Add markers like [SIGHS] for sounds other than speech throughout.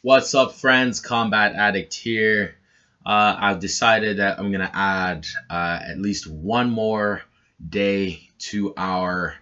What's up, friends? Combat Addict here. Uh, I've decided that I'm gonna add uh, at least one more day to our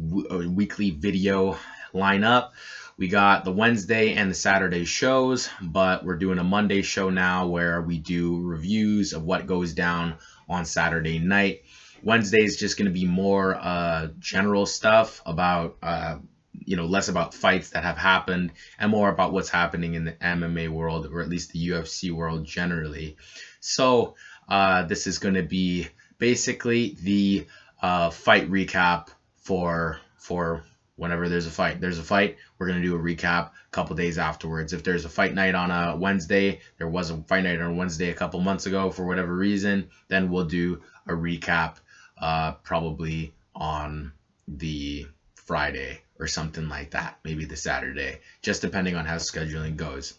uh, weekly video lineup. We got the Wednesday and the Saturday shows, but we're doing a Monday show now where we do reviews of what goes down on Saturday night. Wednesday is just going to be more uh, general stuff about uh, you know, less about fights that have happened and more about what's happening in the MMA world or at least the UFC world generally. So, uh, this is going to be basically the uh, fight recap for for whenever there's a fight. There's a fight, we're going to do a recap a couple days afterwards. If there's a fight night on a Wednesday, there was a fight night on Wednesday a couple months ago for whatever reason, then we'll do a recap uh, probably on the Friday or something like that, maybe the Saturday, just depending on how scheduling goes.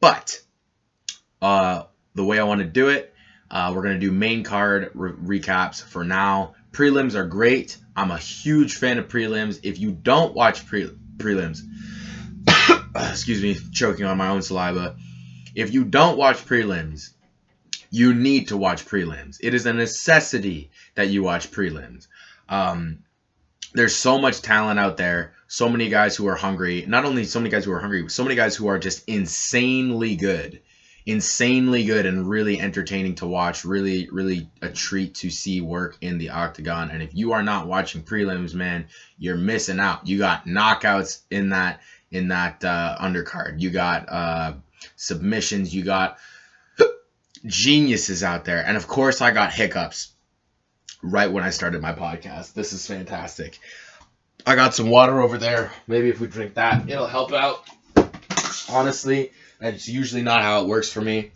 But uh, the way I want to do it, uh, we're going to do main card re- recaps for now. Prelims are great. I'm a huge fan of prelims. If you don't watch pre- prelims, [COUGHS] excuse me, choking on my own saliva. If you don't watch prelims, you need to watch prelims. It is a necessity that you watch prelims. Um, there's so much talent out there. So many guys who are hungry. Not only so many guys who are hungry, but so many guys who are just insanely good, insanely good, and really entertaining to watch. Really, really a treat to see work in the octagon. And if you are not watching prelims, man, you're missing out. You got knockouts in that in that uh, undercard. You got uh, submissions. You got [GASPS] geniuses out there, and of course, I got hiccups right when I started my podcast. This is fantastic. I got some water over there. Maybe if we drink that, it'll help out. Honestly, that's usually not how it works for me.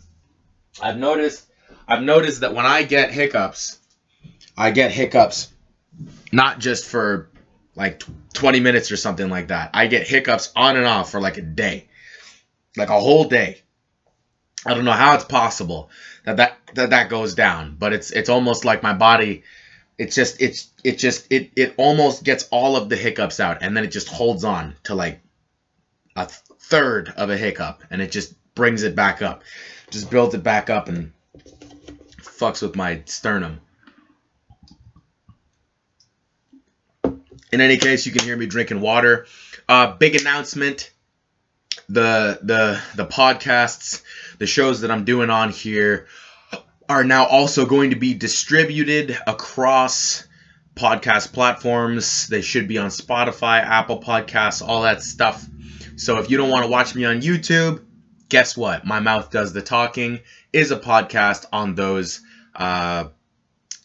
I've noticed I've noticed that when I get hiccups, I get hiccups not just for like 20 minutes or something like that. I get hiccups on and off for like a day. Like a whole day. I don't know how it's possible that that that, that goes down, but it's it's almost like my body it's just it's it just it it almost gets all of the hiccups out and then it just holds on to like a third of a hiccup and it just brings it back up. Just builds it back up and fucks with my sternum. In any case you can hear me drinking water. Uh big announcement. The the the podcasts the shows that i'm doing on here are now also going to be distributed across podcast platforms. They should be on Spotify, Apple Podcasts, all that stuff. So if you don't want to watch me on YouTube, guess what? My mouth does the talking is a podcast on those uh,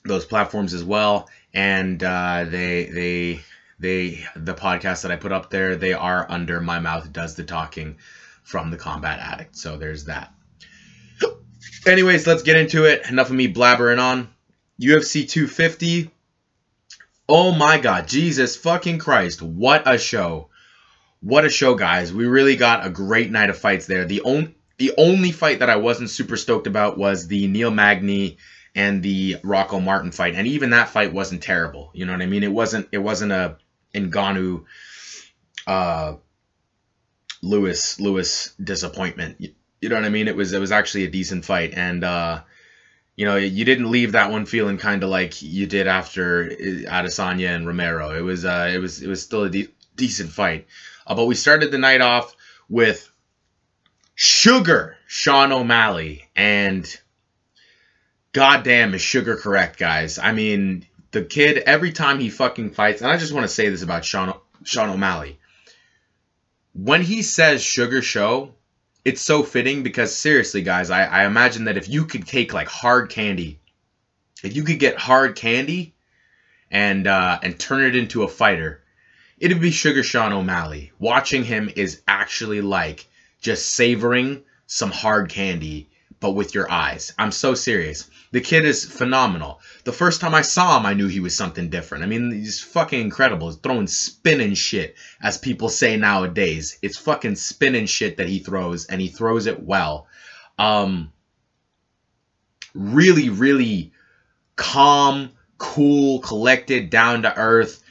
those platforms as well, and uh, they they they the podcast that I put up there they are under my mouth does the talking from the Combat Addict. So there's that. Anyways, let's get into it. Enough of me blabbering on. UFC 250. Oh my god, Jesus fucking Christ. What a show. What a show, guys. We really got a great night of fights there. The only the only fight that I wasn't super stoked about was the Neil Magny and the Rocco Martin fight. And even that fight wasn't terrible. You know what I mean? It wasn't it wasn't a Ngannou uh Lewis Lewis disappointment. You know what I mean? It was it was actually a decent fight, and uh, you know you didn't leave that one feeling kind of like you did after uh, Adesanya and Romero. It was uh, it was it was still a de- decent fight, uh, but we started the night off with Sugar Sean O'Malley, and goddamn is Sugar correct, guys? I mean the kid every time he fucking fights, and I just want to say this about Sean Sean O'Malley. When he says Sugar Show, it's so fitting because seriously, guys, I, I imagine that if you could take like hard candy, if you could get hard candy and uh, and turn it into a fighter, it'd be Sugar Sean O'Malley. Watching him is actually like just savoring some hard candy but with your eyes. I'm so serious. The kid is phenomenal. The first time I saw him, I knew he was something different. I mean, he's fucking incredible. He's throwing spinning shit, as people say nowadays. It's fucking spinning shit that he throws, and he throws it well. Um, really, really calm, cool, collected, down to earth,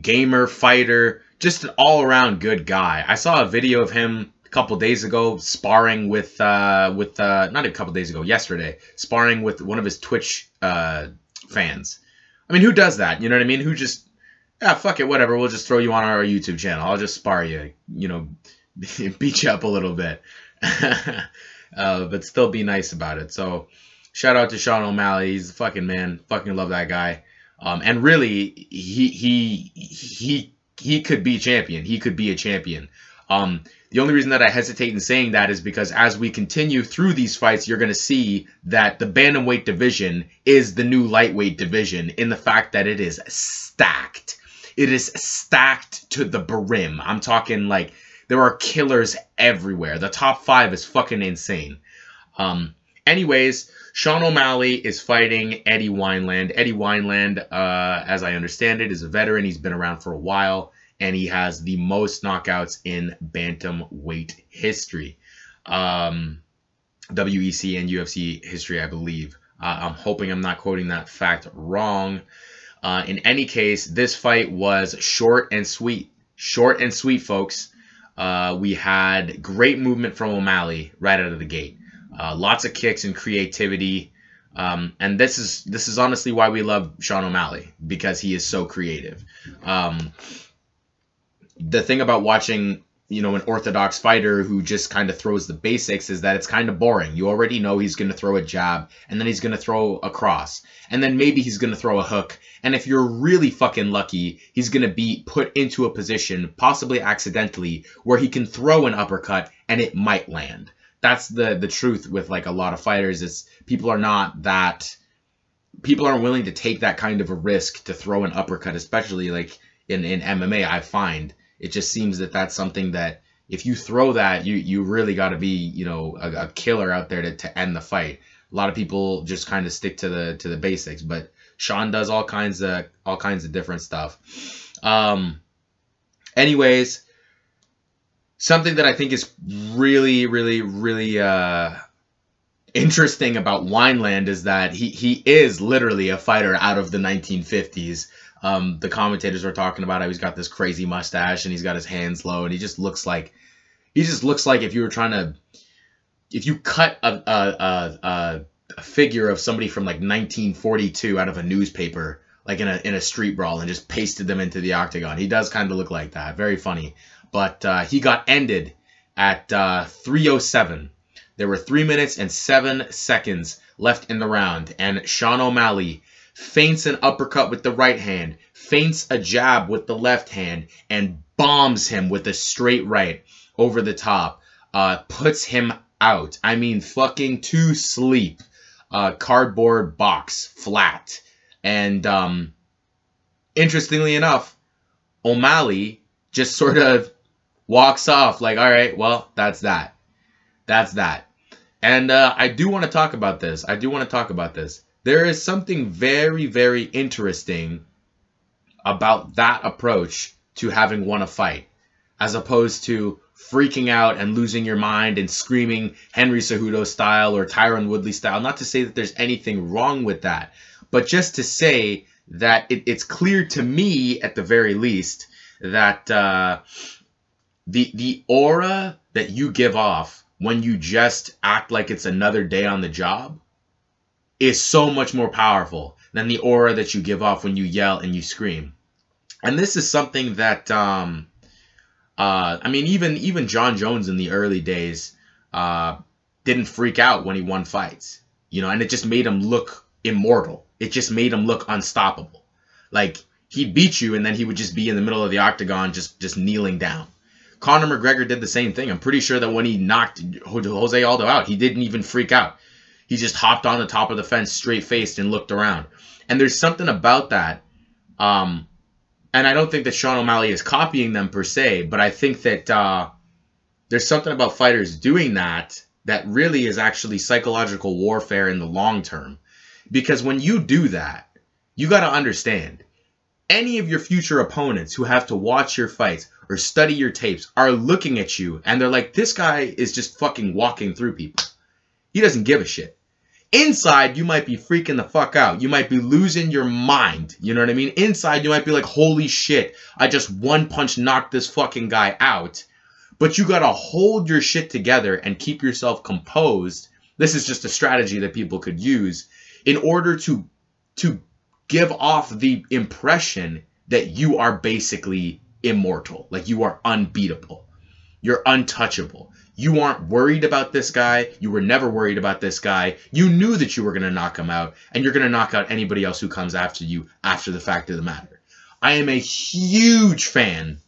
gamer, fighter, just an all around good guy. I saw a video of him couple days ago, sparring with uh, with uh, not a couple days ago, yesterday, sparring with one of his Twitch uh, fans. I mean, who does that? You know what I mean? Who just ah fuck it, whatever. We'll just throw you on our YouTube channel. I'll just spar you. You know, [LAUGHS] beat you up a little bit, [LAUGHS] uh, but still be nice about it. So shout out to Sean O'Malley. He's a fucking man. Fucking love that guy. Um, and really, he he he he could be champion. He could be a champion. Um, the only reason that I hesitate in saying that is because as we continue through these fights, you're going to see that the bantamweight division is the new lightweight division in the fact that it is stacked. It is stacked to the brim. I'm talking like there are killers everywhere. The top five is fucking insane. Um, anyways, Sean O'Malley is fighting Eddie Wineland. Eddie Wineland, uh, as I understand it, is a veteran. He's been around for a while, and he has the most knockouts in bantamweight history, um, WEC and UFC history, I believe. Uh, I'm hoping I'm not quoting that fact wrong. Uh, in any case, this fight was short and sweet. Short and sweet, folks. Uh, we had great movement from O'Malley right out of the gate. Uh, lots of kicks and creativity. Um, and this is this is honestly why we love Sean O'Malley because he is so creative. Um, the thing about watching you know an orthodox fighter who just kind of throws the basics is that it's kind of boring. You already know he's going to throw a jab and then he's going to throw a cross and then maybe he's going to throw a hook and if you're really fucking lucky, he's going to be put into a position possibly accidentally where he can throw an uppercut and it might land that's the the truth with like a lot of fighters is people are not that people aren't willing to take that kind of a risk to throw an uppercut especially like in in MMA I find it just seems that that's something that if you throw that you you really got to be you know a, a, killer out there to, to end the fight a lot of people just kind of stick to the to the basics but Sean does all kinds of all kinds of different stuff um anyways something that I think is really, really, really uh, interesting about Wineland is that he he is literally a fighter out of the 1950s. Um, the commentators were talking about how he's got this crazy mustache and he's got his hands low and he just looks like he just looks like if you were trying to if you cut a a, a, a figure of somebody from like 1942 out of a newspaper like in a in a street brawl and just pasted them into the octagon. He does kind of look like that. Very funny but uh, he got ended at uh, 307. There were three minutes and seven seconds left in the round, and Sean O'Malley feints an uppercut with the right hand, feints a jab with the left hand, and bombs him with a straight right over the top. Uh, puts him out. I mean, fucking to sleep. Uh, cardboard box, flat. And um, interestingly enough, O'Malley just [LAUGHS] sort of walks off like, all right, well, that's that. That's that. And uh, I do want to talk about this. I do want to talk about this. There is something very, very interesting about that approach to having won a fight, as opposed to freaking out and losing your mind and screaming Henry Cejudo style or Tyron Woodley style. Not to say that there's anything wrong with that, but just to say that it, it's clear to me, at the very least, that uh, the the aura that you give off when you just act like it's another day on the job is so much more powerful than the aura that you give off when you yell and you scream. And this is something that um uh I mean even even Jon Jones in the early days uh didn't freak out when he won fights. You know, and it just made him look immortal. It just made him look unstoppable. Like he'd beat you and then he would just be in the middle of the octagon just just kneeling down Conor McGregor did the same thing. I'm pretty sure that when he knocked Jose Aldo out, he didn't even freak out. He just hopped on the top of the fence straight faced and looked around. And there's something about that. Um, and I don't think that Sean O'Malley is copying them per se, but I think that uh, there's something about fighters doing that that really is actually psychological warfare in the long term. Because when you do that, you got to understand any of your future opponents who have to watch your fights or study your tapes are looking at you and they're like, this guy is just fucking walking through people. He doesn't give a shit. Inside, you might be freaking the fuck out. You might be losing your mind. You know what I mean? Inside, you might be like, holy shit, I just one punch knocked this fucking guy out. but you got to hold your shit together and keep yourself composed. This is just a strategy that people could use in order to to give off the impression that you are basically immortal, like you are unbeatable. You're untouchable. You aren't worried about this guy. You were never worried about this guy. You knew that you were going to knock him out, and you're going to knock out anybody else who comes after you after the fact of the matter. I am a huge fan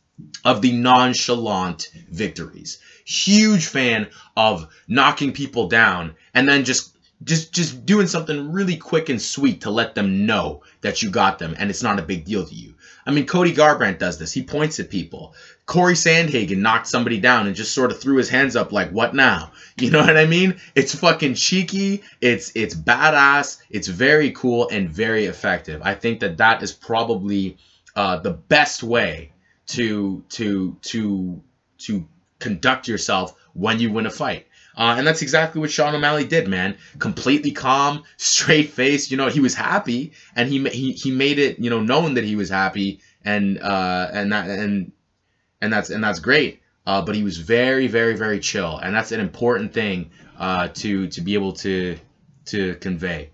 of the nonchalant victories. Huge fan of knocking people down and then just just just doing something really quick and sweet to let them know that you got them and it's not a big deal to you. I mean, Cody Garbrandt does this. He points at people. Corey Sandhagen knocked somebody down and just sort of threw his hands up like, "What now?" [LAUGHS] You know what I mean? It's fucking cheeky. It's it's badass. It's very cool and very effective. I think that that is probably uh, the best way to to to to conduct yourself when you win a fight. Uh, and that's exactly what Sean O'Malley did, man. Completely calm, [LAUGHS] straight face. You know, he was happy, and he he he made it you know known that he was happy, and uh and that and and that's and that's great. Uh, but he was very very very chill, and that's an important thing uh to to be able to to convey.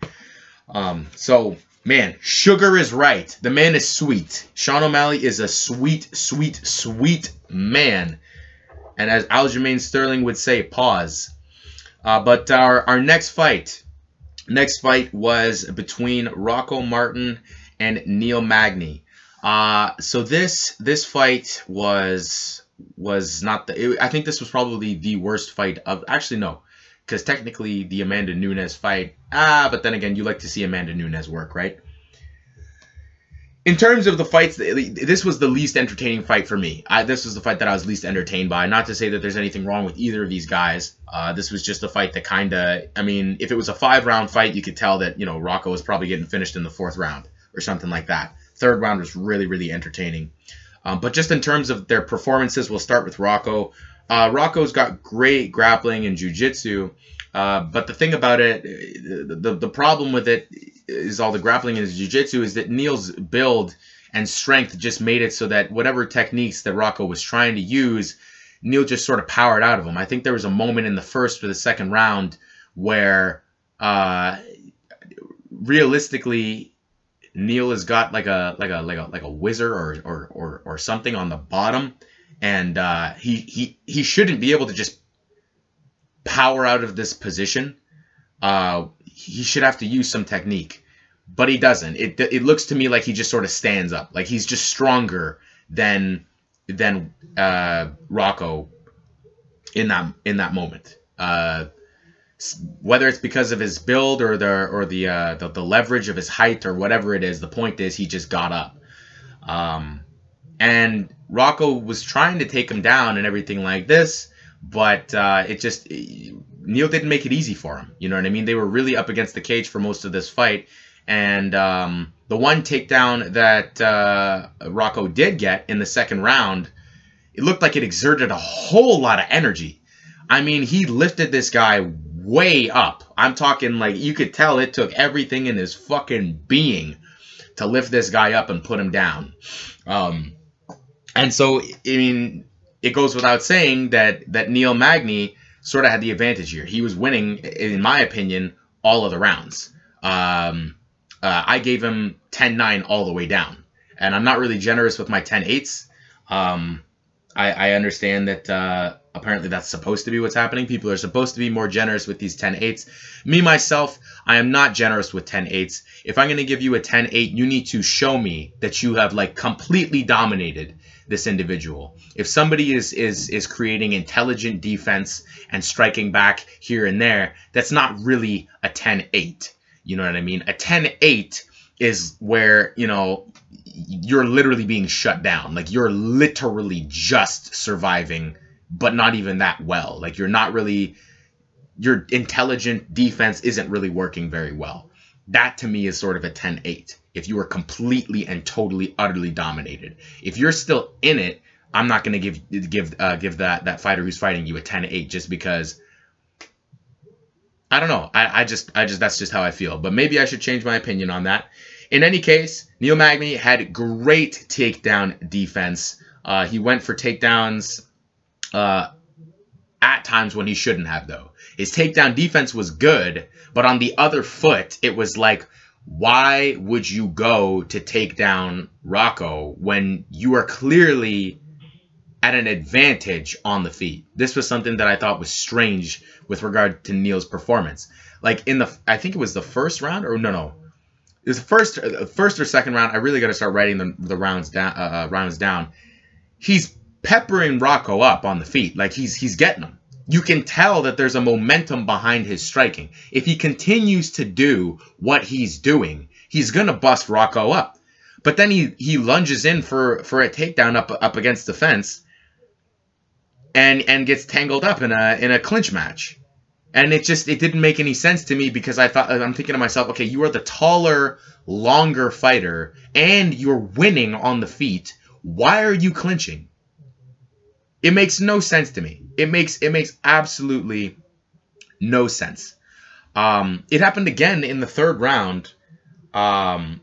Um, so man, sugar is right. The man is sweet. Sean O'Malley is a sweet, sweet, sweet man. And as Aljamain Sterling would say, pause. Uh, but our, our next fight, next fight was between Rocco Martin and Neil Magny. Uh, so this this fight was was not the. It, I think this was probably the worst fight of. Actually, no, because technically the Amanda Nunes fight. Ah, but then again, you like to see Amanda Nunes work, right? in terms of the fights, this was the least entertaining fight for me. I, this was the fight that I was least entertained by. Not to say that there's anything wrong with either of these guys. Uh, this was just a fight that kind of, I mean, if it was a five round fight, you could tell that, you know, Rocco was probably getting finished in the fourth round or something like that. Third round was really, really entertaining. Um, but just in terms of their performances, we'll start with Rocco. Uh, Rocco's got great grappling and jujitsu. Uh, but the thing about it, the, the, the problem with it is all the grappling and his jiu-jitsu is that Neil's build and strength just made it so that whatever techniques that Rocco was trying to use, Neil just sort of powered out of him. I think there was a moment in the first or the second round where uh, realistically Neil has got like a like a like a like a whizzer or or or, or something on the bottom, and uh, he he he shouldn't be able to just power out of this position. Uh, he should have to use some technique, but he doesn't. It it looks to me like he just sort of stands up, like he's just stronger than than uh, Rocco in that in that moment. Uh, whether it's because of his build or the or the, uh, the, the leverage of his height or whatever it is, the point is he just got up. Um, and Rocco was trying to take him down and everything like this, but uh, it just Neil didn't make it easy for him. You know what I mean? They were really up against the cage for most of this fight. And um, the one takedown that uh, Rocco did get in the second round, it looked like it exerted a whole lot of energy. I mean, he lifted this guy way up. I'm talking like you could tell it took everything in his fucking being to lift this guy up and put him down. Um, and so, I mean, it goes without saying that that Neil Magny sort of had the advantage here. He was winning, in my opinion, all of the rounds. Um, uh, I gave him 10-9 all the way down. And I'm not really generous with my 10-8s. Um, I, I, understand that uh, apparently that's supposed to be what's happening. People are supposed to be more generous with these 10-8s. Me, myself, I am not generous with 10-8s. If I'm going to give you a 10-8, you need to show me that you have like completely dominated this individual. If somebody is is is creating intelligent defense and striking back here and there, that's not really a 10-8. You know what I mean? A 10-8 is where, you know, you're literally being shut down. Like you're literally just surviving, but not even that well. Like you're not really your intelligent defense isn't really working very well. That to me is sort of a 10-8 if you are completely and totally utterly dominated. If you're still in it, I'm not going to give give uh, give that that fighter who's fighting you a 10-8 just because I don't know. I, I just I just that's just how I feel. But maybe I should change my opinion on that. In any case, Neil Magny had great takedown defense. Uh, he went for takedowns uh, at times when he shouldn't have, though. His takedown defense was good, but on the other foot, it was like, why would you go to take down Rocco when you are clearly at an advantage on the feet? This was something that I thought was strange with regard to Neil's performance. Like in the, I think it was the first round, or no, no, it was the first, uh, first or second round. I really got to start writing the, the rounds down, uh, uh, rounds down. He's peppering Rocco up on the feet, like he's he's getting him you can tell that there's a momentum behind his striking. If he continues to do what he's doing, he's gonna bust Rocco up. But then he he lunges in for for a takedown up up against the fence, and and gets tangled up in a in a clinch match, and it just it didn't make any sense to me because I thought I'm thinking to myself, okay, you are the taller, longer fighter, and you're winning on the feet. Why are you clinching? It makes no sense to me. It makes it makes absolutely no sense. Um, it happened again in the third round. Um,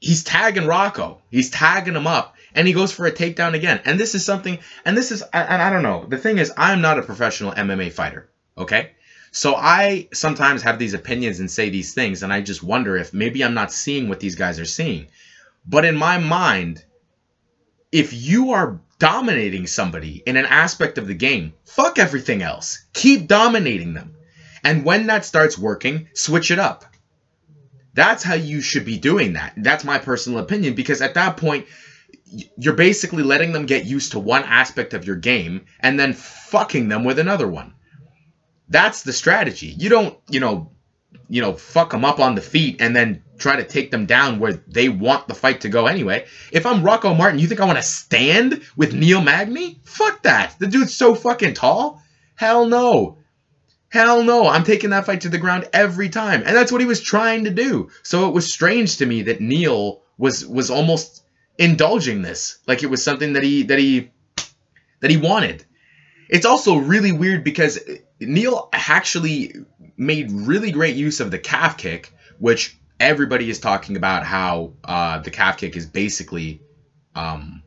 he's tagging Rocco. He's tagging him up, and he goes for a takedown again. And this is something. And this is. And I don't know. The thing is, I'm not a professional MMA fighter. Okay. So I sometimes have these opinions and say these things, and I just wonder if maybe I'm not seeing what these guys are seeing. But in my mind, if you are dominating somebody in an aspect of the game, fuck everything else. Keep dominating them. And when that starts working, switch it up. That's how you should be doing that. That's my personal opinion because at that point, you're basically letting them get used to one aspect of your game and then fucking them with another one. That's the strategy. You don't, you know, you know, fuck them up on the feet and then try to take them down where they want the fight to go anyway. If I'm Rocco Martin, you think I want to stand with Neil Magny? Fuck that. The dude's so fucking tall. Hell no. Hell no. I'm taking that fight to the ground every time. And that's what he was trying to do. So it was strange to me that Neil was was almost indulging this. Like it was something that he that he that he wanted. It's also really weird because Neil actually made really great use of the calf kick, which everybody is talking about how uh, the calf kick is basically um,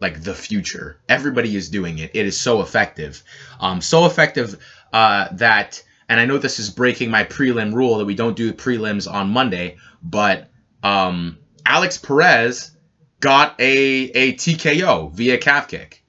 like the future. Everybody is doing it. It is so effective, um, so effective uh, that. And I know this is breaking my prelim rule that we don't do prelims on Monday, but um, Alex Perez got a a TKO via calf kick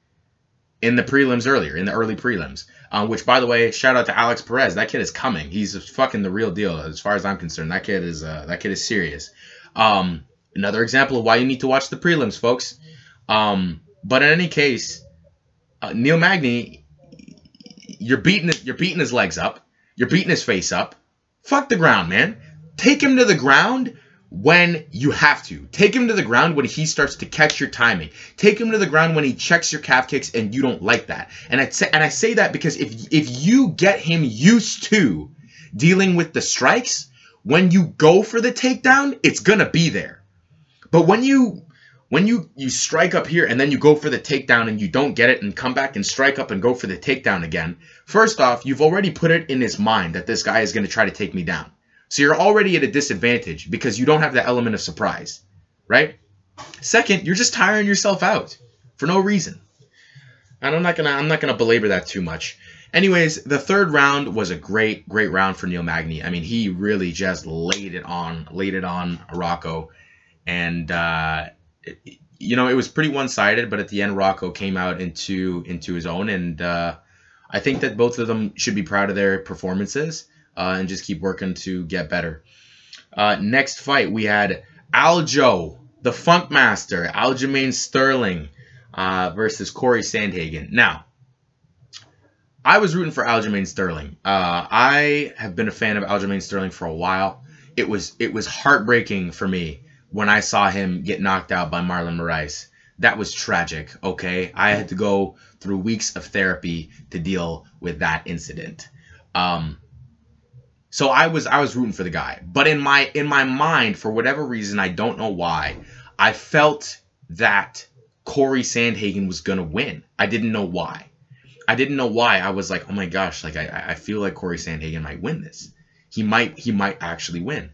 in the prelims earlier, in the early prelims. Um, which, by the way, shout out to Alex Perez. That kid is coming. He's fucking the real deal, as far as I'm concerned. That kid is uh, that kid is serious. Um, another example of why you need to watch the prelims, folks. Um, but in any case, uh, Neil Magny, you're beating you're beating his legs up. You're beating his face up. Fuck the ground, man. Take him to the ground when you have to. Take him to the ground when he starts to catch your timing. Take him to the ground when he checks your calf kicks and you don't like that. And I say and I say that because if if you get him used to dealing with the strikes, when you go for the takedown, it's going to be there. But when you when you you strike up here and then you go for the takedown and you don't get it and come back and strike up and go for the takedown again, first off, you've already put it in his mind that this guy is going to try to take me down. So you're already at a disadvantage because you don't have that element of surprise, right? Second, you're just tiring yourself out for no reason. And I'm not gonna I'm not gonna belabor that too much. Anyways, the third round was a great, great round for Neil Magny. I mean, he really just laid it on, laid it on Rocco, and uh, it, you know it was pretty one-sided. But at the end, Rocco came out into into his own, and uh, I think that both of them should be proud of their performances uh, and just keep working to get better. Uh, next fight, we had Aljo, the Funk Master, Aljamain Sterling uh, versus Corey Sandhagen. Now, I was rooting for Aljamain Sterling. Uh, I have been a fan of Aljamain Sterling for a while. It was it was heartbreaking for me when I saw him get knocked out by Marlon Moraes. That was tragic. Okay, I had to go through weeks of therapy to deal with that incident. Um, so I was I was rooting for the guy. But in my in my mind, for whatever reason, I don't know why, I felt that Corey Sandhagen was gonna win. I didn't know why. I didn't know why. I was like, oh my gosh, like I, I feel like Corey Sandhagen might win this. He might he might actually win.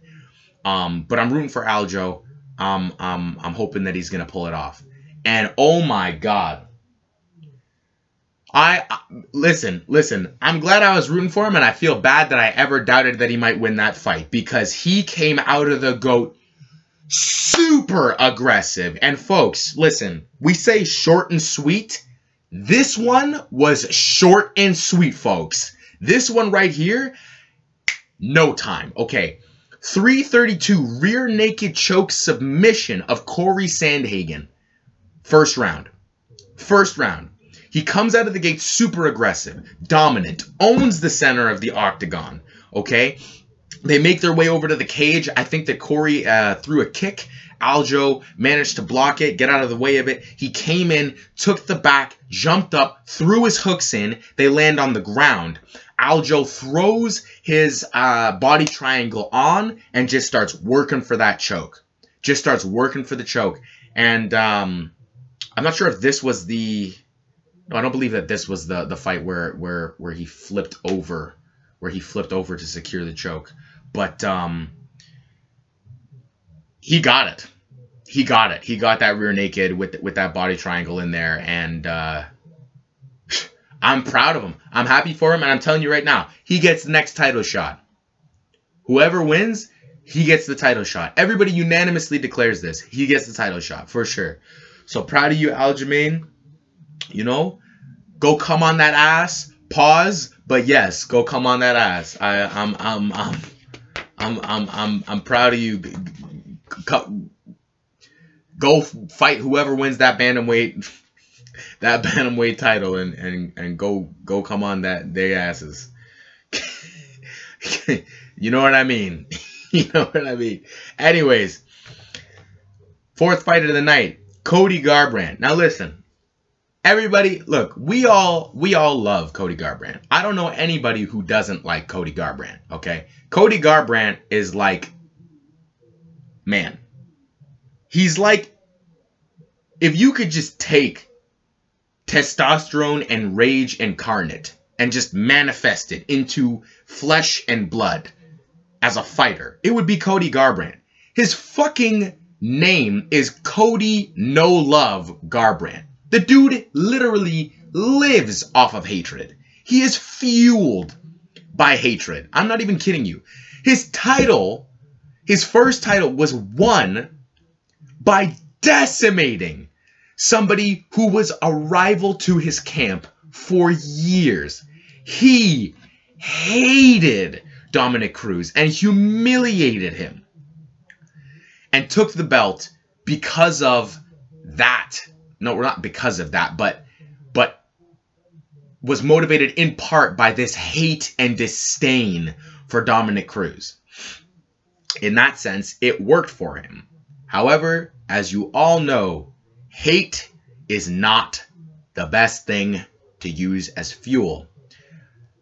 Um, but I'm rooting for Aljo. Um, um, I'm hoping that he's gonna pull it off. And oh my god, I listen, listen. I'm glad I was rooting for him, and I feel bad that I ever doubted that he might win that fight because he came out of the goat super aggressive. And folks, listen, we say short and sweet. This one was short and sweet, folks. This one right here, no time. Okay. 332 rear naked choke submission of Corey Sandhagen. First round. First round. He comes out of the gate super aggressive, dominant, owns the center of the octagon. Okay? They make their way over to the cage. I think that Corey uh, threw a kick. Aljo managed to block it, get out of the way of it. He came in, took the back, jumped up, threw his hooks in. They land on the ground. Aljo throws his uh, body triangle on and just starts working for that choke. Just starts working for the choke. And um, I'm not sure if this was the no, I don't believe that this was the the fight where where where he flipped over, where he flipped over to secure the choke. But um, he got it. He got it. He got that rear naked with with that body triangle in there, and uh, [SIGHS] I'm proud of him. I'm happy for him, and I'm telling you right now, he gets the next title shot. Whoever wins, he gets the title shot. Everybody unanimously declares this. He gets the title shot for sure. So proud of you, Aljamain. You know, go come on that ass. Pause, but yes, go come on that ass. I, I'm, I'm, I'm, I'm, I'm, I'm, I'm proud of you. Go fight whoever wins that bantamweight, [LAUGHS] that bantamweight title, and and and go go come on that their asses. [LAUGHS] you know what I mean? [LAUGHS] you know what I mean? Anyways, fourth fight of the night, Cody Garbrandt. Now listen, everybody look we all we all love cody garbrandt. I don't know anybody who doesn't like cody garbrandt okay? Cody garbrandt is like man he's like if you could just take testosterone and rage incarnate and just manifest it into flesh and blood as a fighter it would be cody garbrandt. His fucking name is cody no love garbrandt the dude literally lives off of hatred. He is fueled by hatred. I'm not even kidding you. His title, his first title, was won by decimating somebody who was a rival to his camp for years. He hated Dominick Cruz and humiliated him and took the belt because of that no, we're not because of that, but but was motivated in part by this hate and disdain for Dominick Cruz. In that sense, it worked for him. However, as you all know, hate is not the best thing to use as fuel.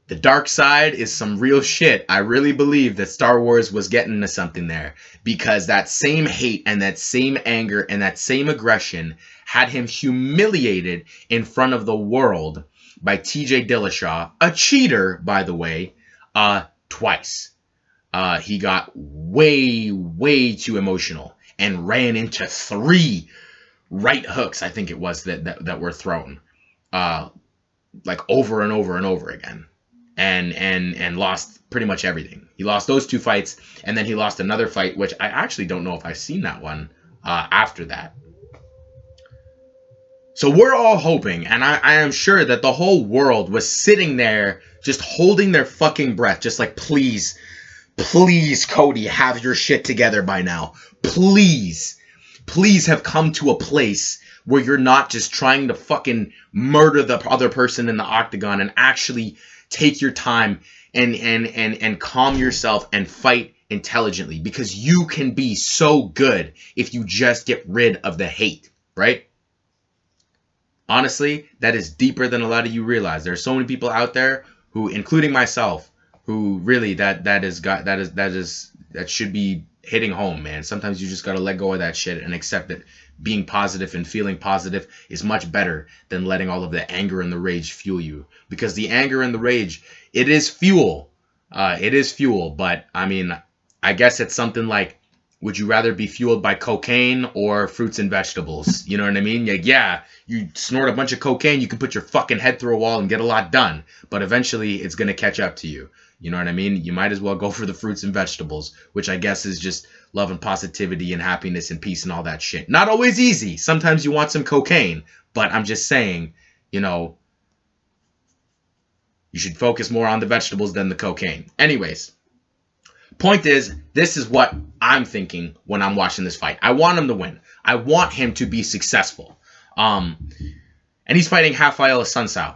The dark side is some real shit. I really believe that Star Wars was getting to something there because that same hate and that same anger and that same aggression had him humiliated in front of the world by TJ Dillashaw, a cheater, by the way, uh, twice. Uh, he got way, way too emotional and ran into three right hooks, I think it was, that, that, that were thrown. Uh, like over and over and over again and and and lost pretty much everything. He lost those two fights, and then he lost another fight, which I actually don't know if I've seen that one uh, after that. So we're all hoping, and I, I am sure that the whole world was sitting there just holding their fucking breath, just like, please, please, Cody, have your shit together by now. Please, please have come to a place where you're not just trying to fucking murder the other person in the octagon and actually take your time and and and and calm yourself and fight intelligently because you can be so good if you just get rid of the hate, right? Honestly, that is deeper than a lot of you realize. There are so many people out there who including myself who really that that is got that is that is that should be hitting home, man. Sometimes you just got to let go of that shit and accept that being positive and feeling positive is much better than letting all of the anger and the rage fuel you because the anger and the rage it is fuel uh, it is fuel but i mean i guess it's something like would you rather be fueled by cocaine or fruits and vegetables? You know what I mean? Like, yeah, you snort a bunch of cocaine, you can put your fucking head through a wall and get a lot done, but eventually it's going to catch up to you. You know what I mean? You might as well go [LAUGHS] for the fruits and vegetables, which I guess is just love and positivity and happiness and peace and all that shit. Not always easy. Sometimes you want some cocaine, but I'm just saying, you know, you should focus more on the vegetables than the cocaine. Anyways, Point is, this is what I'm thinking when I'm watching this fight. I want him to win. I want him to be successful. Um, and he's fighting Raphael Assunção,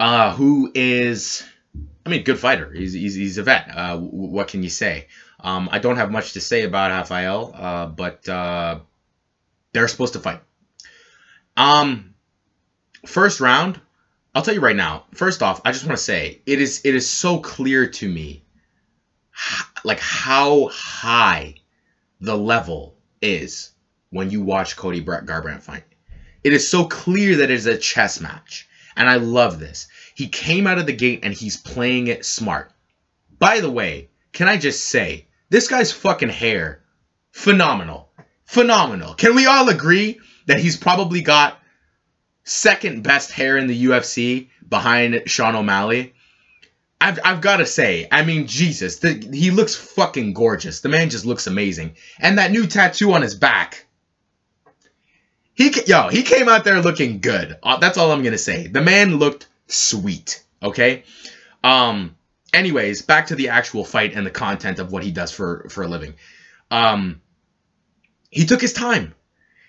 uh, who is, I mean, good fighter. He's, he's, he's a vet. Uh, what can you say? Um, I don't have much to say about Raphael, uh, but uh, they're supposed to fight. Um, first round, I'll tell you right now. First off, I just want to say it is it is so clear to me like how high the level is when you watch Cody Garbrandt fight. It is so clear that it is a chess match. And I love this. He came out of the gate and he's playing it smart. By the way, can I just say, this guy's fucking hair, phenomenal. Phenomenal. Can we all agree that he's probably got second best hair in the UFC behind Sean O'Malley? I've, I've got to say, I mean, Jesus, the, he looks fucking gorgeous. The man just looks amazing. And that new tattoo on his back. He, yo, he came out there looking good. Uh, that's all I'm going to say. The man looked sweet. Okay. Um, anyways, back to the actual fight and the content of what he does for, for a living. Um, he took his time.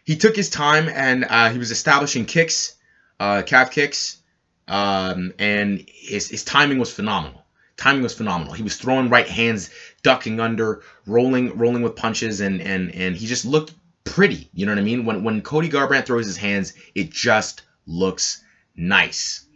He took his time and uh, he was establishing kicks, uh, calf kicks, um, and his, his timing was phenomenal. Timing was phenomenal. He was throwing right hands, ducking under, rolling rolling with punches, and and and he just looked pretty. You know what I mean? When when Cody Garbrandt throws his hands, it just looks nice.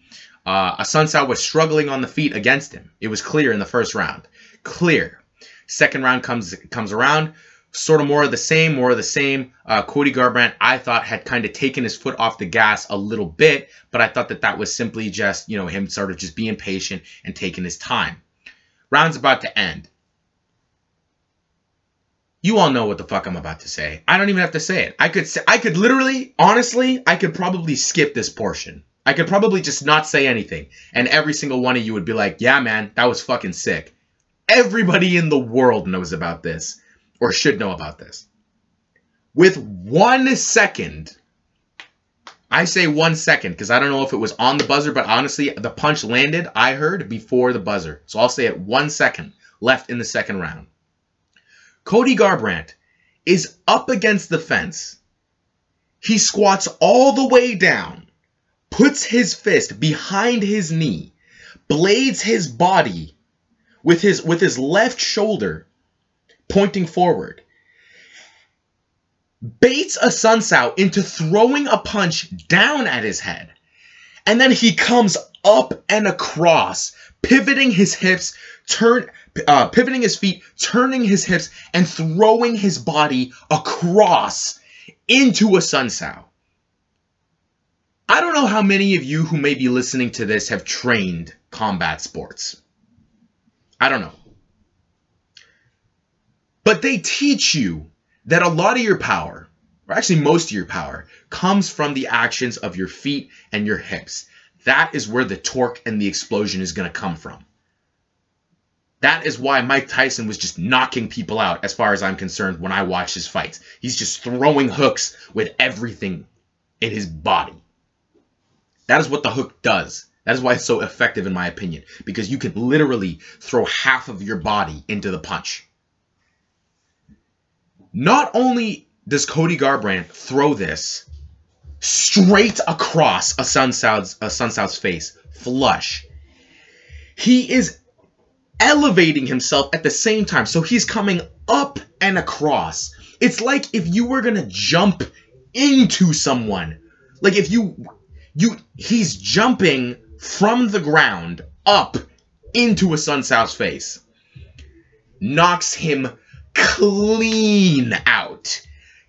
Uh, was struggling on the feet against him. It was clear in the first round. Clear. Second round comes comes around sort of more of the same, more of the same. Uh, Cody Garbrandt, I thought, had kind of taken his foot off the gas a little bit, but I thought that that was simply just, you know, him sort of just being patient and taking his time. Round's about to end. You all know what the fuck I'm about to say. I don't even have to say it. I could say, I could literally, honestly, I could probably skip this portion. I could probably just not say anything, and every single one of you would be like, "Yeah, man, that was fucking sick." Everybody in the world knows about this or should know about this. With one second, I say one second because I don't know if it was on the buzzer, but honestly, the punch landed, I heard, before the buzzer. So I'll say it one second left in the second round. Cody Garbrandt is up against the fence. He squats all the way down, puts his fist behind his knee, blades his body with his with his left shoulder pointing forward. Baits Assunção into throwing a punch down at his head. And then he comes up and across, pivoting his hips, turn, uh, pivoting his feet, turning his hips, and throwing his body across into Assunção. I don't know how many of you who may be listening to this have trained combat sports. I don't know. But they teach you that a lot of your power, or actually most of your power, comes from the actions of your feet and your hips. That is where the torque and the explosion is going to come from. That is why Mike Tyson was just knocking people out, as far as I'm concerned, when I watch his fights. He's just throwing hooks with everything in his body. That is what the hook does. That is why it's so effective, in my opinion, because you can literally throw half of your body into the punch. Not only does Cody Garbrandt throw this straight across Assunção's, a Sun South's face, flush, he is elevating himself at the same time. So he's coming up and across. It's like if you were going to jump into someone. Like if you you he's jumping from the ground up into Assunção's face. Knocks him clean out.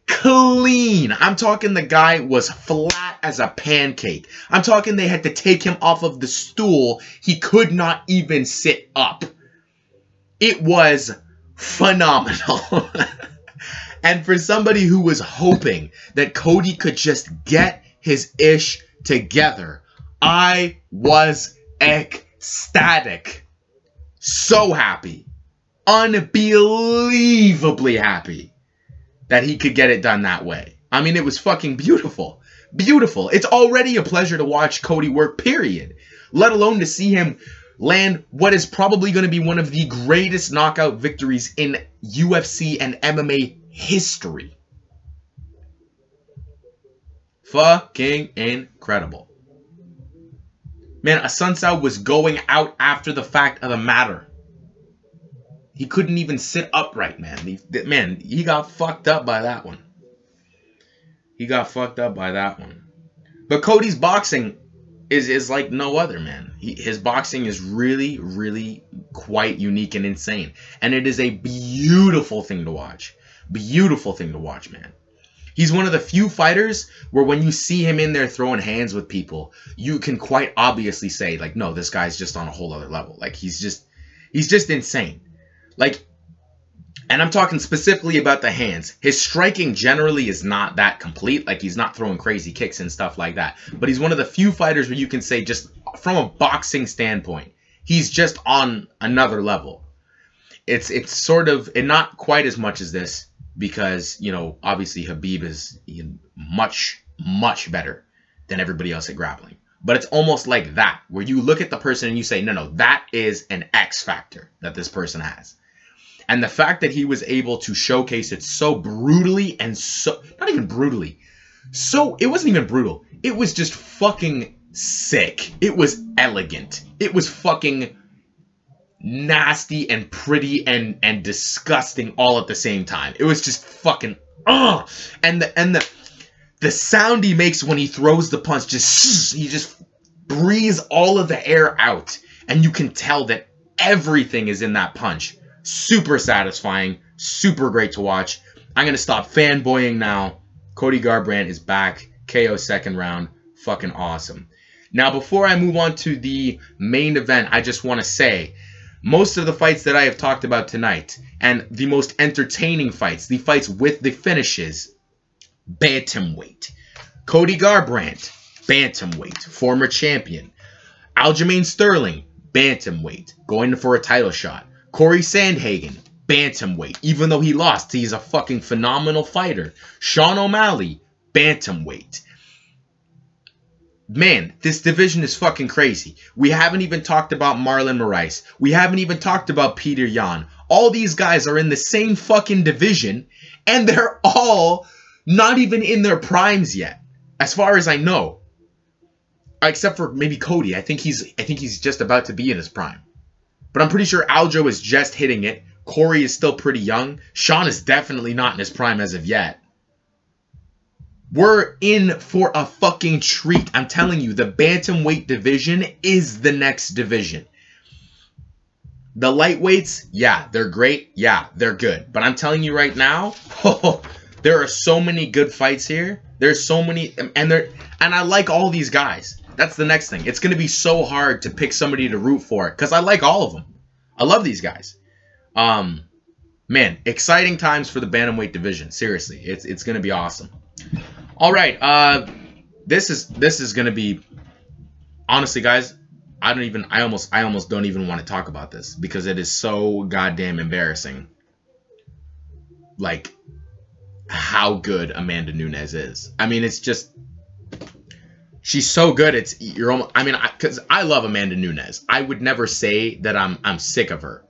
Clean. I'm talking the guy was flat as a pancake. I'm talking they had to take him off of the stool. He could not even sit up. It was phenomenal. [LAUGHS] and for somebody who was hoping that Cody could just get his ish together, I was ecstatic. So happy. Unbelievably happy that he could get it done that way. I mean, it was fucking beautiful. Beautiful. It's already a pleasure to watch Cody work, period. Let alone to see him land what is probably going to be one of the greatest knockout victories in UFC and MMA history. Fucking incredible. Man, Assunção was going out after the fact of the matter. He couldn't even sit upright, man. He, man, he got fucked up by that one. He got fucked up by that one. But Cody's boxing is is like no other man. He, his boxing is really, really quite unique and insane, and it is a beautiful thing to watch. Beautiful thing to watch, man. He's one of the few fighters where when you see him in there throwing hands with people, you can quite obviously say like, no, this guy's just on a whole other level. Like he's just, he's just insane. Like and I'm talking specifically about the hands. His striking generally is not that complete. Like he's not throwing crazy kicks and stuff like that. But he's one of the few fighters where you can say just from a boxing standpoint, he's just on another level. It's it's sort of and not quite as much as this because you know obviously Khabib is much much better than everybody else at grappling. But it's almost like that where you look at the person and you say, no, no, that is an X factor that this person has and the fact that he was able to showcase it so brutally and so, not even brutally, so, it wasn't even brutal. It was just fucking sick. It was elegant. It was fucking nasty and pretty and and disgusting all at the same time. It was just fucking ugh. And the and the the sound he makes when he throws the punch just he just breathes all of the air out and you can tell that everything is in that punch. Super satisfying. Super great to watch. I'm going to stop fanboying now. Cody Garbrandt is back. KO second round. Fucking awesome. Now, before I move on to the main event, I just want to say most of the fights that I have talked about tonight and the most entertaining fights, the fights with the finishes, bantamweight. Cody Garbrandt, bantamweight, former champion. Aljamain Sterling, bantamweight, going for a title shot. Corey Sandhagen, bantamweight. Even though he lost, he's a fucking phenomenal fighter. Sean O'Malley, bantamweight. Man, this division is fucking crazy. We haven't even talked about Marlon Moraes. We haven't even talked about Petr Yan. All these guys are in the same fucking division, and they're [LAUGHS] all not even in their primes yet, as far as I know. Except for maybe Cody. I think he's I think he's just about to be in his prime. But I'm pretty sure Aljo is just hitting it. Corey is still pretty young. Sean is definitely not in his prime as of yet. We're in for a fucking treat. I'm telling you, the bantamweight division is the next division. The lightweights, yeah, they're great. Yeah, they're good. But I'm telling you right now, oh, [LAUGHS] there are so many good fights here. There's so many, and there, and I like all these guys. That's the next thing. It's going to be so hard to pick somebody to root for because I like all of them. I love these guys. Um, man, exciting times for the bantamweight division. Seriously, it's it's going to be awesome. All right, uh, this is this is to be honestly, guys. I don't even. I almost. I almost don't even want to talk about this because it is so goddamn embarrassing. Like how good Amanda Nunes is. I mean, it's just she's so good. It's you're almost. I mean, because I, I, love Amanda Nunes. I would never say that I'm I'm sick of her,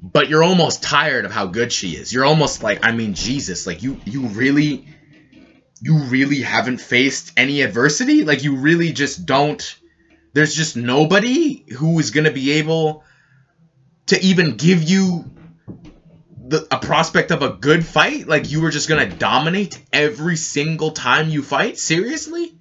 but you're almost tired of how good she is. You're almost like, I mean, Jesus, like you you really you really haven't faced any adversity. Like you really just don't. There's just nobody who is gonna be able to even give you the, a prospect of a good fight? Like you were just gonna dominate every single time you fight? Seriously?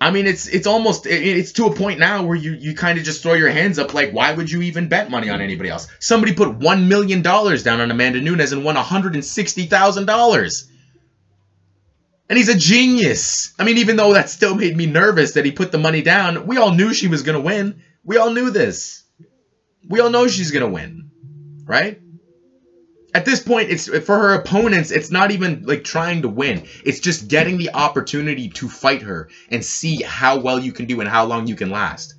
I mean, it's it's almost it's to a point now where you you kind of just throw your hands up like, why would you even bet money on anybody else? Somebody put one million dollars down on Amanda Nunes and won hundred and sixty thousand dollars. And he's a genius. I mean, even though that still made me nervous that he put the money down, we all knew she was gonna win. We all knew this. We all know she's gonna win. right? At this point, it's for her opponents, it's not even like trying to win. It's just getting the opportunity to fight her and see how well you can do and how long you can last.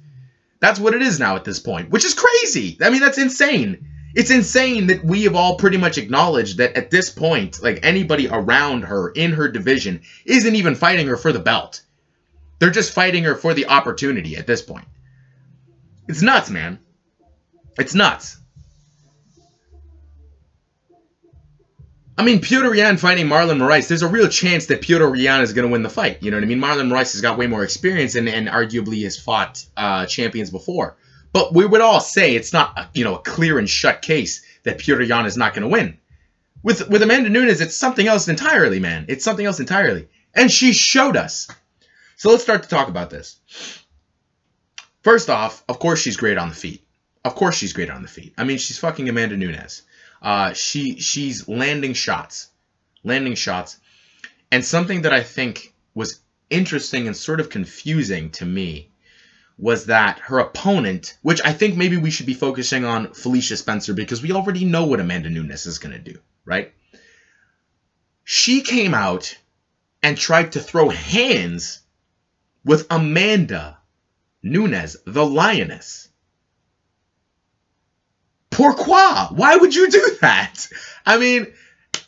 That's what it is now at this point, which is crazy. I mean, that's insane. It's insane that we have all pretty much acknowledged that at this point, like anybody around her in her division isn't even fighting her for the belt. They're just fighting her for the opportunity at this point. It's nuts, man. It's nuts. I mean, Petr Yan fighting Marlon Moraes, there's a real chance that Petr Yan is going to win the fight. You know what I mean? Marlon Moraes has got way more experience and, and arguably has fought uh, champions before. But we would all say it's not, a, you know, a clear and shut case that Petr Yan is not going to win. With with Amanda Nunes, it's something else entirely, man. It's something else entirely. And she showed us. So let's start to talk about this. First off, of course she's great on the feet. Of course she's great on the feet. I mean, she's fucking Amanda Nunes. Uh, she she's landing shots, landing shots, and something that I think was interesting and sort of confusing to me was that her opponent, which I think maybe we should be focusing on Felicia Spencer because we already know what Amanda Nunes is going to do, right? She came out and tried to throw hands with Amanda Nunes, the lioness. Pourquoi? Why would you do that? I mean,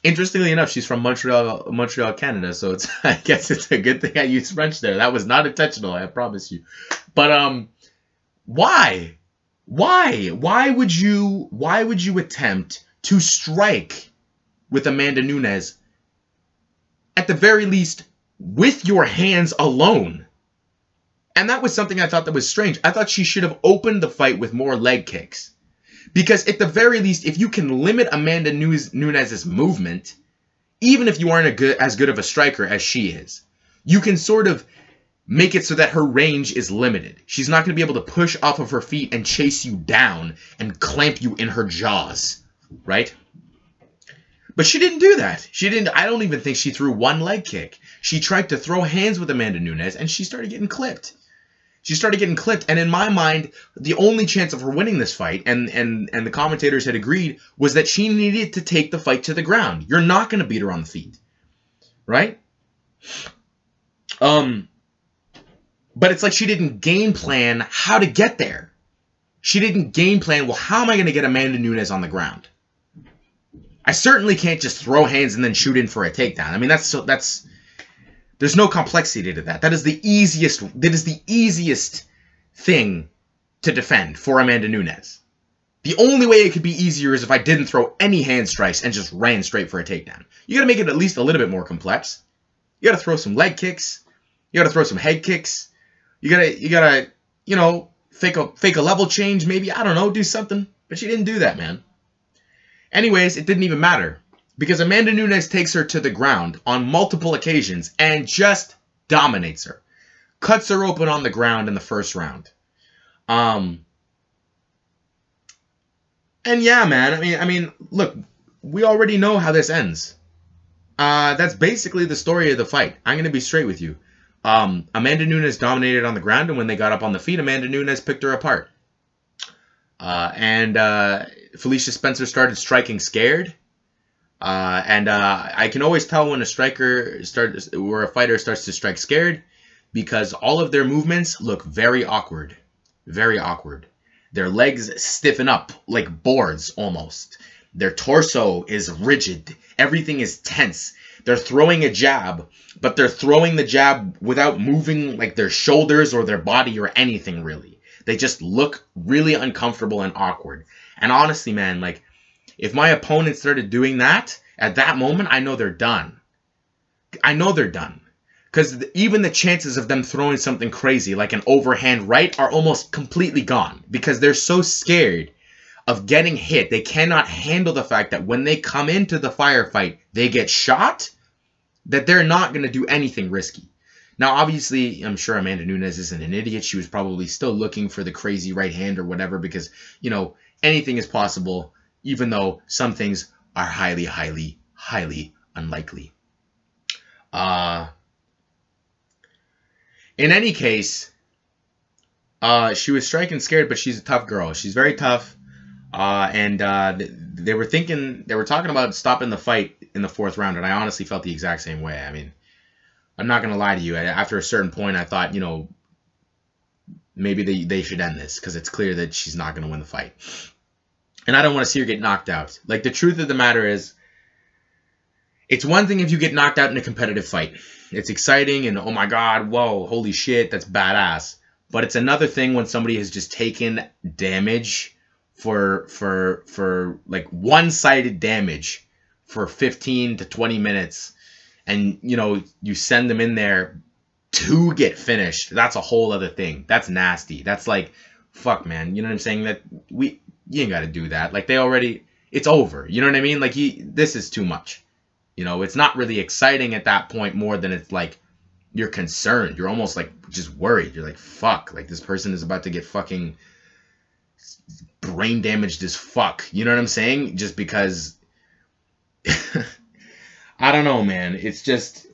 interestingly enough, she's from Montreal, Montreal, Canada, so it's [LAUGHS] I guess it's a good thing I used French there. That was not intentional, I promise you. But um, why? Why? Why would you? Why would you attempt to strike with Amanda Nunes? At the very least, with your hands alone. And that was something I thought that was strange. I thought she should have opened the fight with more leg kicks. Because at the very least, if you can limit Amanda Nunes' movement, even if you aren't a good, as good of a striker as she is, you can sort of make it so that her range is limited. She's not going to be able to push off of her feet and chase you down and clamp you in her jaws, right? But she didn't do that. She didn't. I don't even think she threw one leg kick. She tried to throw hands with Amanda Nunes and she started getting clipped. She started getting clipped, and in my mind, the only chance of her winning this fight, and and and the commentators had agreed, was that she needed to take the fight to the ground. You're not going to beat her on the feet, right? Um, but it's like she didn't game plan how to get there. She didn't game plan. Well, how am I going to get Amanda Nunes on the ground? I certainly can't just throw hands and then shoot in for a takedown. I mean, that's so that's there's no complexity to that. That is the easiest. That is the easiest thing to defend for Amanda Nunes. The only way it could be easier is if I didn't throw any hand strikes and just ran straight for a takedown. You got to make it at least a little bit more complex. You got to throw some leg kicks. You got to throw some head kicks. You gotta, you gotta, you know, fake a fake a level change. Maybe I don't know, do something. But she didn't do that, man. Anyways, it didn't even matter because Amanda Nunes takes her to the ground on multiple occasions and just dominates her. Cuts her open on the ground in the first round. Um and yeah, man, I mean I mean, look, we already know how this ends. Uh that's basically the story of the fight. I'm going to be straight with you. Um Amanda Nunes dominated on the ground and when they got up on the feet, Amanda Nunes picked her apart. Uh, and uh, Felicia Spencer started striking scared. Uh, and uh, I can always tell when a striker starts, where a fighter starts to strike scared, because all of their movements look very awkward, very awkward. Their legs stiffen up like boards almost. Their torso is rigid. Everything is tense. They're throwing a jab, but they're throwing the jab without moving like their shoulders or their body or anything really. They just look really uncomfortable and awkward. And honestly, man, like if my opponent started doing that at that moment, I know they're done. I know they're done. Because even the chances of them throwing something crazy like an overhand right are almost completely gone because they're so scared of getting hit. They cannot handle the fact that when they come into the firefight, they get shot, that they're not going to do anything risky. Now, obviously, I'm sure Amanda Nunes isn't an idiot. She was probably still looking for the crazy right hand or whatever because, you know, anything is possible even though some things are highly, highly, highly unlikely. Uh, in any case, uh, she was striking scared, but she's a tough girl. She's very tough. Uh, and uh, they were thinking they were talking about stopping the fight in the fourth round, and I honestly felt the exact same way. I mean, I'm not gonna lie to you. After a certain point, I thought, you know, maybe they, they should end this because it's clear that she's not gonna win the fight. And I don't want to see her get knocked out. Like the truth of the matter is, it's one thing if you get knocked out in a competitive fight. It's exciting and oh my god, whoa, holy shit, that's badass. But it's another thing when somebody has just taken damage for for for like one-sided damage for 15 to 20 minutes and you know you send them in there to get finished that's a whole other thing that's nasty that's like fuck man you know what i'm saying that we you ain't got to do that. Like they already it's over. You know what i mean? Like you this is too much. You know it's not really exciting at that point more than it's like you're concerned. You're almost like just worried. You're like fuck like this person is about to get fucking brain damaged as fuck. You know what i'm saying? Just because [LAUGHS] I don't know, man. It's just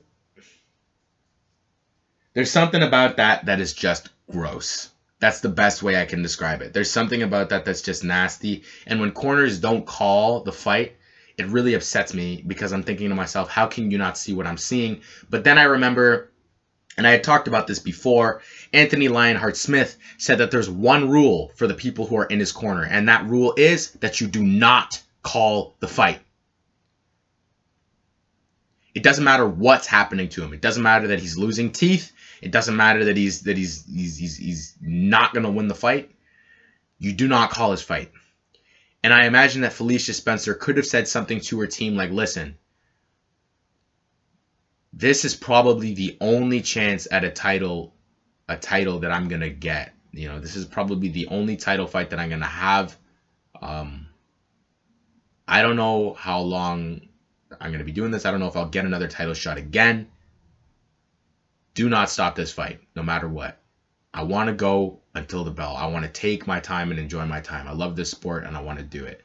there's something about that that is just gross. That's the best way I can describe it. There's something about that that's just nasty. And when corners don't call the fight, it really upsets me because I'm thinking to myself, how can you not see what I'm seeing? But then I remember, and I had talked about this before, Anthony Lionheart Smith said that there's one rule for the people who are in his corner, and that rule is that you do not call the fight. It doesn't matter what's happening to him. It doesn't matter that he's losing teeth. It doesn't matter that he's that he's he's he's, he's not going to win the fight. You do not call his fight. And I imagine that Felicia Spencer could have said something to her team like, "Listen, this is probably the only chance at a title a title that I'm going to get. You know, this is probably the only title fight that I'm going to have um I don't know how long I'm going to be doing this. I don't know if I'll get another title shot again. Do not stop this fight, no matter what. I want to go until the bell. I want to take my time and enjoy my time. I love this sport and I want to do it.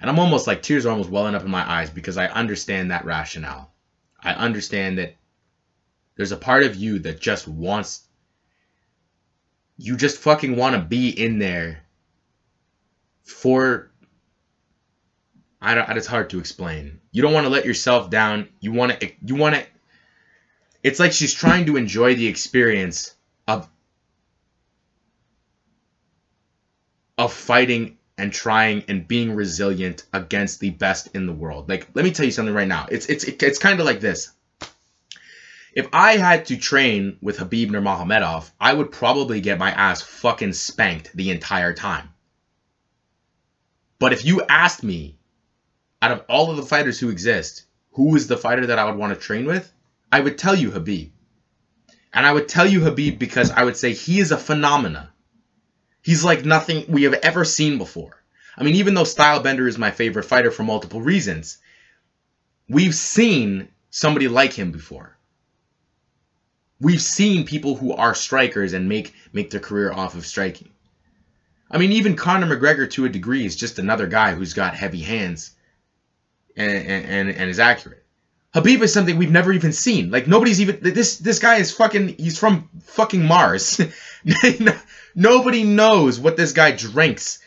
And I'm almost like tears are almost welling up in my eyes because I understand that rationale. I understand that there's a part of you that just wants you just fucking want to be in there for I don't, it's hard to explain. You don't want to let yourself down. You want to, you want to, it's like she's trying to enjoy the experience of, of fighting and trying and being resilient against the best in the world. Like, let me tell you something right now. It's, it's, it's kind of like this. If I had to train with Khabib Nurmagomedov, I would probably get my ass fucking spanked the entire time. But if you asked me out of all of the fighters who exist, who is the fighter that I would want to train with? I would tell you Khabib. And I would tell you Khabib because I would say he is a phenomena. He's like nothing we have ever seen before. I mean, even though Stylebender is my favorite fighter for multiple reasons, we've seen somebody like him before. We've seen people who are strikers and make make their career off of striking. I mean, even Conor McGregor to a degree is just another guy who's got heavy hands and, and, and is accurate. Khabib is something we've never even seen. Like nobody's even this this guy is fucking he's from fucking Mars. [LAUGHS] Nobody knows what this guy drinks.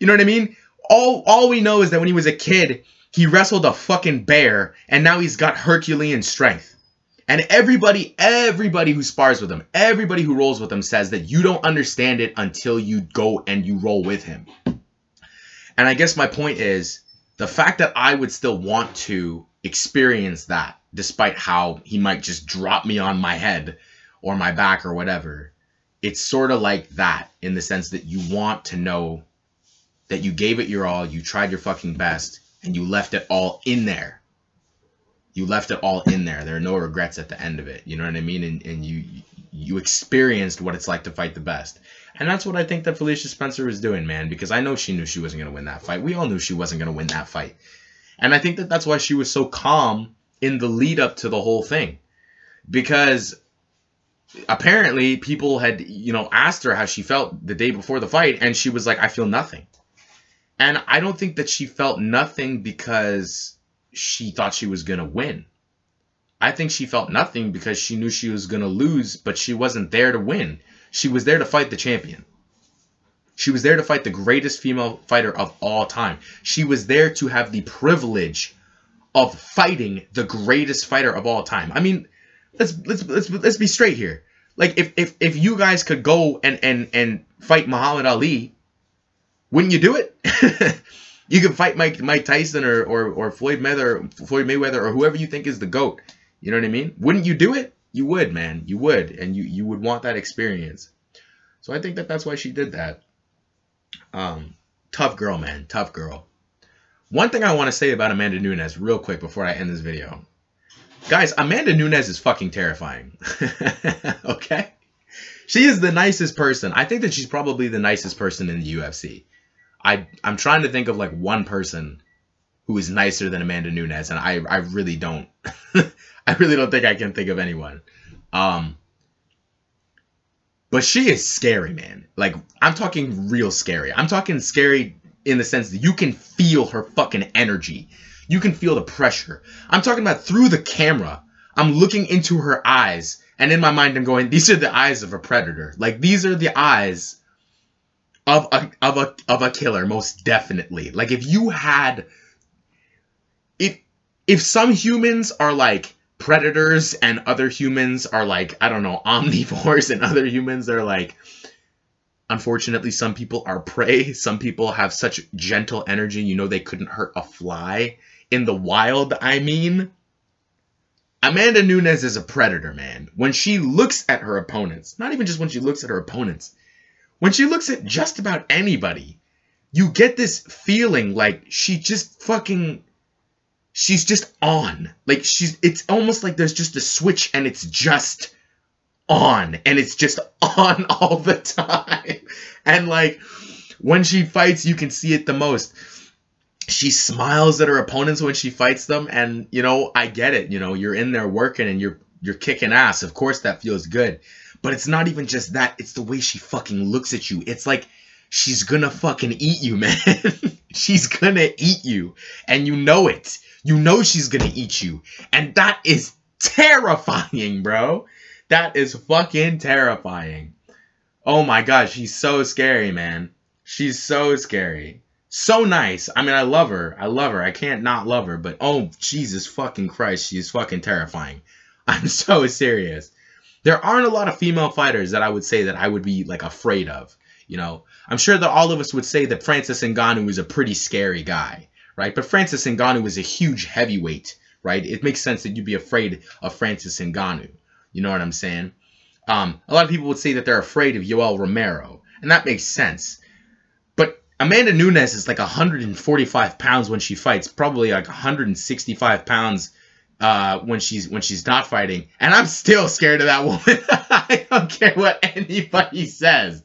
You know what I mean? All all we know is that when he was a kid, he wrestled a fucking bear and now he's got Herculean strength. And everybody, everybody who spars with him, everybody who rolls with him says that you don't understand it until you go and you roll with him. And I guess my point is the fact that I would still want to experience that, despite how he might just drop me on my head or my back or whatever, it's sort of like that in the sense that you want to know that you gave it your all, you tried your fucking best, and you left it all in there. You left it all in there. There are no regrets at the end of it. You know what I mean? And, and you you experienced what it's like to fight the best. And that's what I think that Felicia Spencer was doing, man, because I know she knew she wasn't going to win that fight. We all knew she wasn't going to win that fight. And I think that that's why she was so calm in the lead up to the whole thing. Because apparently people had, you know, asked her how she felt the day before the fight, and she was like, I feel nothing. And I don't think that she felt nothing because she thought she was going to win. I think she felt nothing because she knew she was going to lose, but she wasn't there to win. She was there to fight the champion. She was there to fight the greatest female fighter of all time. She was there to have the privilege of fighting the greatest fighter of all time. I mean, let's let's let's let's be straight here. Like if if if you guys could go and and and fight Muhammad Ali, wouldn't you do it? [LAUGHS] you could fight Mike Mike Tyson or or, or Floyd Mayweather Floyd Mayweather or whoever you think is the goat. You know what I mean? Wouldn't you do it? You would, man. You would, and you you would want that experience. So I think that that's why she did that. Um, tough girl, man. Tough girl. One thing I want to say about Amanda Nunes real quick before I end this video. Guys, Amanda Nunes is fucking terrifying. [LAUGHS] okay? She is the nicest person. I think that she's probably the nicest person in the UFC. I I'm trying to think of like one person who is nicer than Amanda Nunes, and I I really don't. [LAUGHS] I really don't think I can think of anyone. Um, but she is scary, man. Like I'm talking real scary. I'm talking scary in the sense that you can feel her fucking energy. You can feel the pressure. I'm talking about through the camera. I'm looking into her eyes, and in my mind, I'm going, these are the eyes of a predator. Like these are the eyes of a of a of a killer, most definitely. Like if you had if if some humans are like predators and other humans are like, I don't know, [LAUGHS] omnivores and other humans are like Unfortunately, some people are prey. Some people have such gentle energy, you know, they couldn't hurt a fly. In the wild, I mean. Amanda Nunes is a predator, man. When she looks at her opponents, not even just when she looks at her opponents, when she looks at just about anybody, you get this feeling like she just fucking she's just on. Like she's it's almost like there's just a switch and it's just on and it's just [LAUGHS] on all the time. And like when she fights, you can see it the most. She smiles at her opponents when she fights them and you know, I get it, you know, you're in there working and you're you're kicking ass. Of course that feels good. But it's not even just that, it's the way she fucking looks at you. It's like she's gonna fucking eat you, [LAUGHS] man. she's gonna eat you. And you know it. You know she's gonna eat you. And that is terrifying, bro. That is fucking terrifying. Oh my gosh, she's so scary, man. She's so scary. So nice. I mean, I love her. I love her. I can't not love her, but oh, Jesus fucking Christ, she's fucking terrifying. [LAUGHS] I'm so serious. There aren't a lot of female fighters that I would say that I would be like afraid of. You know, I'm sure that all of us would say that Francis Ngannou is a pretty scary guy, right? But Francis Ngannou is a huge heavyweight, right? It makes sense that you'd be afraid of Francis Ngannou. You know what I'm saying? Um, a lot of people would say that they're afraid of Yoel Romero, and that makes sense. But Amanda Nunes is like 145 pounds when she fights, probably like 165 pounds uh, when she's when she's not fighting, and I'm still scared of that woman. [LAUGHS] I don't care what anybody says.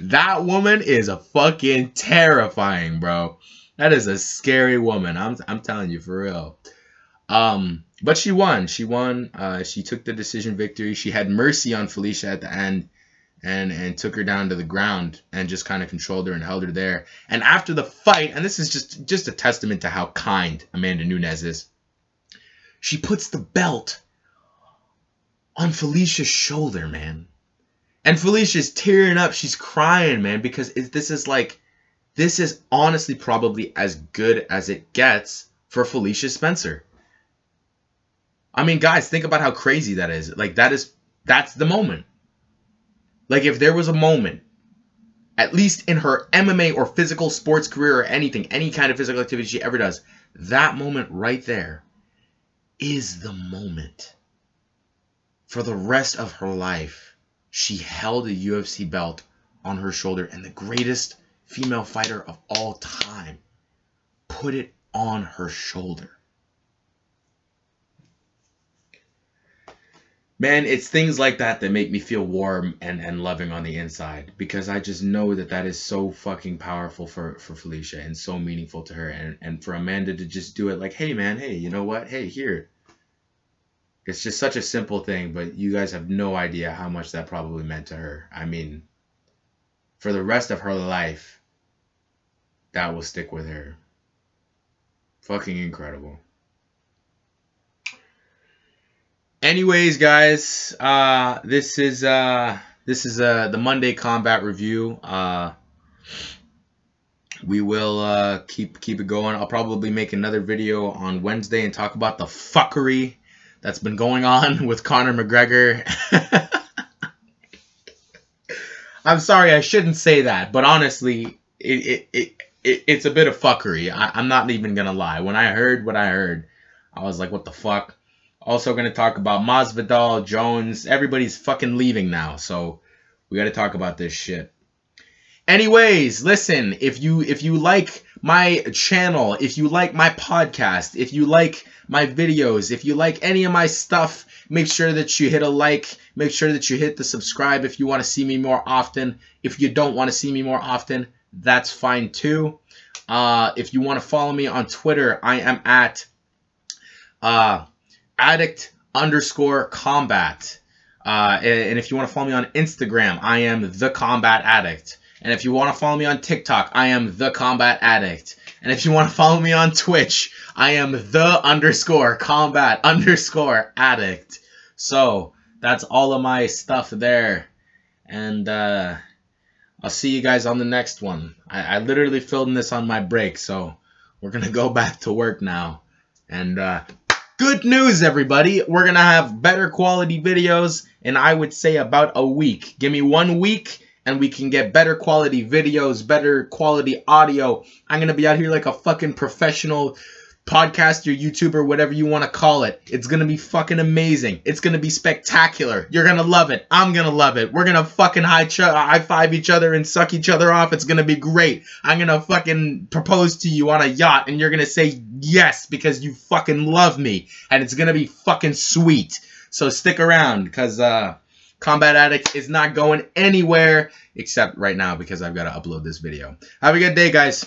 That woman is a fucking terrifying, bro. That is a scary woman. I'm I'm telling you for real. Um, but she won. She won. Uh, she took the decision victory. She had mercy on Felicia at the end and and took her down to the ground and just kind of controlled her and held her there. And after the fight, and this is just just a testament to how kind Amanda Nunes is. She puts the belt on Felicia's shoulder, man. And Felicia's tearing up. She's crying, man, because it, this is like this is honestly probably as good as it gets for Felicia Spencer. I mean, guys, think about how crazy that is. Like that is that's the moment. Like if there was a moment, at least in her MMA or physical sports career or anything, any kind of physical activity she ever does, that moment right there is the moment. For the rest of her life, she held a UFC belt on her shoulder and the greatest female fighter of all time put it on her shoulder. man, it's things like that that make me feel warm and, and loving on the inside because I just know that that is so fucking powerful for, for Felicia and so meaningful to her. And, and for Amanda to just do it like, hey, man, hey, you know what? Hey, here. It's just such a simple thing, but you guys have no idea how much that probably meant to her. I mean, for the rest of her life, that will stick with her. Fucking incredible. anyways guys uh this is uh this is uh the monday combat review uh we will uh, keep keep it going. I'll probably make another video on Wednesday and talk about the fuckery that's been going on [LAUGHS] with Conor McGregor. [LAUGHS] I'm sorry, I shouldn't say that, but honestly, it, it, it, it it's a bit of fuckery. I, I'm not even gonna lie. When I heard what I heard, I was like, what the fuck? Also gonna talk about Masvidal, Jones. Everybody's fucking leaving now, so we gotta talk about this shit. Anyways, listen, if you if you like my channel, if you like my podcast, if you like my videos, if you like any of my stuff, make sure that you hit a like, make sure that you hit the subscribe if you want to see me more often. If you don't want to see me more often, that's fine too. Uh, if you want to follow me on Twitter, I am at uh, addict underscore combat. Uh, and if you want to follow me on Instagram, I am the combat addict. And if you want to follow me on TikTok, I am the Combat Addict. And if you want to follow me on Twitch, I am the underscore combat [LAUGHS] underscore addict. So that's all of my stuff there. And uh, I'll see you guys on the next one. I, I literally filmed this on my break, so we're going [LAUGHS] to go back to work now. And uh, good news, everybody. We're going to have better quality videos in, I would say, about a week. Give me one week and we can get better quality videos, better quality audio. I'm going to be out here like a fucking professional podcaster, YouTuber, whatever you want to call it. It's going to be fucking amazing. It's going to be spectacular. You're going to love it. I'm going to love it. We're going to fucking high, ch- high five each other and suck each other off. It's going to be great. I'm going to fucking propose to you on a yacht and you're going to say yes because you fucking love me. And it's going to be fucking sweet. So stick around because, uh, Combat Addict is not going anywhere except right now because I've got to upload this video. Have a good day, guys.